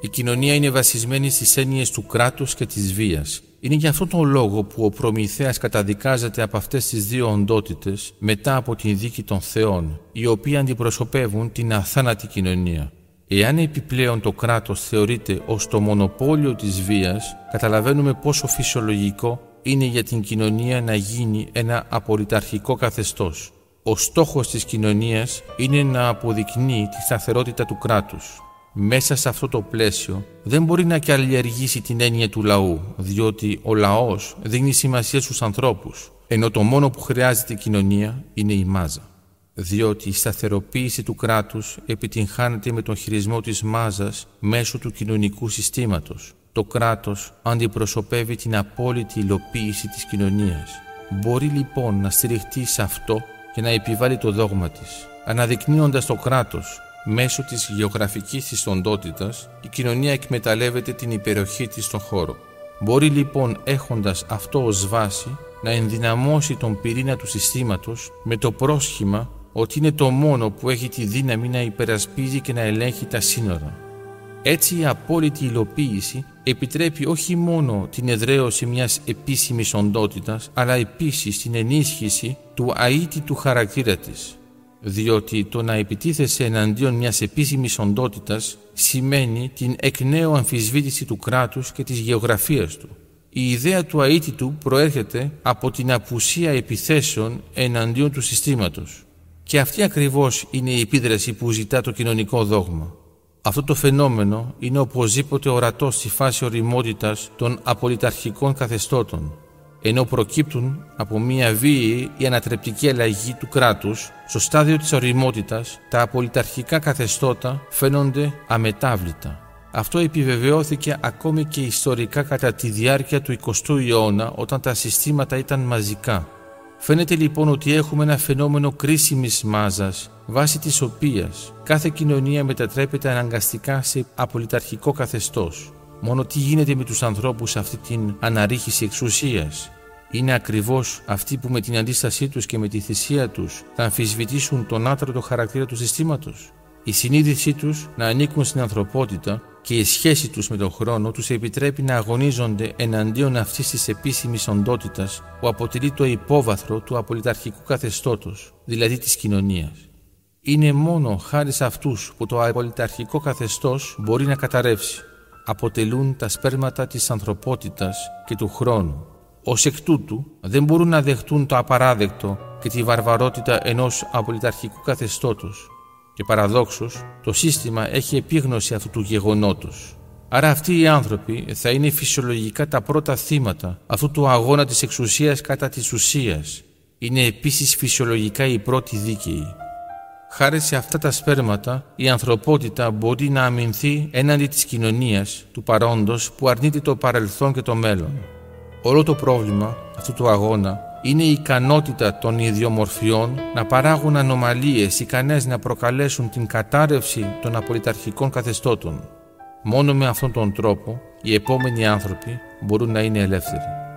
Η κοινωνία είναι βασισμένη στις έννοιες του κράτους και της βίας. Είναι για αυτόν τον λόγο που ο Προμηθέας καταδικάζεται από αυτές τις δύο οντότητες μετά από την δίκη των θεών, οι οποίοι αντιπροσωπεύουν την αθάνατη κοινωνία. Εάν επιπλέον το κράτος θεωρείται ως το μονοπόλιο της βίας, καταλαβαίνουμε πόσο φυσιολογικό είναι για την κοινωνία να γίνει ένα απορριταρχικό καθεστώς. Ο στόχος της κοινωνίας είναι να αποδεικνύει τη σταθερότητα του κράτους. Μέσα σε αυτό το πλαίσιο δεν μπορεί να καλλιεργήσει την έννοια του λαού, διότι ο λαός δίνει σημασία στους ανθρώπους, ενώ το μόνο που χρειάζεται η κοινωνία είναι η μάζα. Διότι η σταθεροποίηση του κράτους επιτυγχάνεται με τον χειρισμό της μάζας μέσω του κοινωνικού συστήματος. Το κράτος αντιπροσωπεύει την απόλυτη υλοποίηση της κοινωνίας. Μπορεί λοιπόν να στηριχτεί σε αυτό και να επιβάλλει το δόγμα της, αναδεικνύοντας το κράτος Μέσω της γεωγραφικής της οντότητας, η κοινωνία εκμεταλλεύεται την υπεροχή της στον χώρο. Μπορεί λοιπόν έχοντας αυτό ως βάση να ενδυναμώσει τον πυρήνα του συστήματος με το πρόσχημα ότι είναι το μόνο που έχει τη δύναμη να υπερασπίζει και να ελέγχει τα σύνορα. Έτσι η απόλυτη υλοποίηση επιτρέπει όχι μόνο την εδραίωση μιας επίσημης οντότητας, αλλά επίσης την ενίσχυση του αίτητου χαρακτήρα της διότι το να επιτίθεσαι εναντίον μιας επίσημης οντότητας σημαίνει την εκ νέου αμφισβήτηση του κράτους και της γεωγραφίας του. Η ιδέα του αίτητου προέρχεται από την απουσία επιθέσεων εναντίον του συστήματος. Και αυτή ακριβώς είναι η επίδραση που ζητά το κοινωνικό δόγμα. Αυτό το φαινόμενο είναι οπωσδήποτε ορατό στη φάση οριμότητας των απολυταρχικών καθεστώτων ενώ προκύπτουν από μια βίαιη ή ανατρεπτική αλλαγή του κράτους, στο στάδιο της οριμότητας, τα απολυταρχικά καθεστώτα φαίνονται αμετάβλητα. Αυτό επιβεβαιώθηκε ακόμη και ιστορικά κατά τη διάρκεια του 20ου αιώνα όταν τα συστήματα ήταν μαζικά. Φαίνεται λοιπόν ότι έχουμε ένα φαινόμενο κρίσιμης μάζας βάσει της οποίας κάθε κοινωνία μετατρέπεται αναγκαστικά σε απολυταρχικό καθεστώς. Μόνο τι γίνεται με τους ανθρώπους σε αυτή την αναρρίχηση εξουσίας. Είναι ακριβώς αυτοί που με την αντίστασή τους και με τη θυσία τους θα αμφισβητήσουν τον άτρωτο χαρακτήρα του συστήματος. Η συνείδησή τους να ανήκουν στην ανθρωπότητα και η σχέση τους με τον χρόνο τους επιτρέπει να αγωνίζονται εναντίον αυτής της επίσημης οντότητας που αποτελεί το υπόβαθρο του απολυταρχικού καθεστώτος, δηλαδή της κοινωνίας. Είναι μόνο χάρη σε αυτούς που το απολυταρχικό καθεστώς μπορεί να καταρρεύσει αποτελούν τα σπέρματα της ανθρωπότητας και του χρόνου. Ως εκ τούτου δεν μπορούν να δεχτούν το απαράδεκτο και τη βαρβαρότητα ενός απολυταρχικού καθεστώτος και παραδόξως το σύστημα έχει επίγνωση αυτού του γεγονότος. Άρα αυτοί οι άνθρωποι θα είναι φυσιολογικά τα πρώτα θύματα αυτού του αγώνα της εξουσίας κατά της ουσίας. Είναι επίσης φυσιολογικά οι πρώτοι δίκαιοι. Χάρη σε αυτά τα σπέρματα, η ανθρωπότητα μπορεί να αμυνθεί έναντι της κοινωνίας, του παρόντος που αρνείται το παρελθόν και το μέλλον. Όλο το πρόβλημα αυτού του αγώνα είναι η ικανότητα των ιδιομορφιών να παράγουν ανομαλίες ικανές να προκαλέσουν την κατάρρευση των απολυταρχικών καθεστώτων. Μόνο με αυτόν τον τρόπο οι επόμενοι άνθρωποι μπορούν να είναι ελεύθεροι.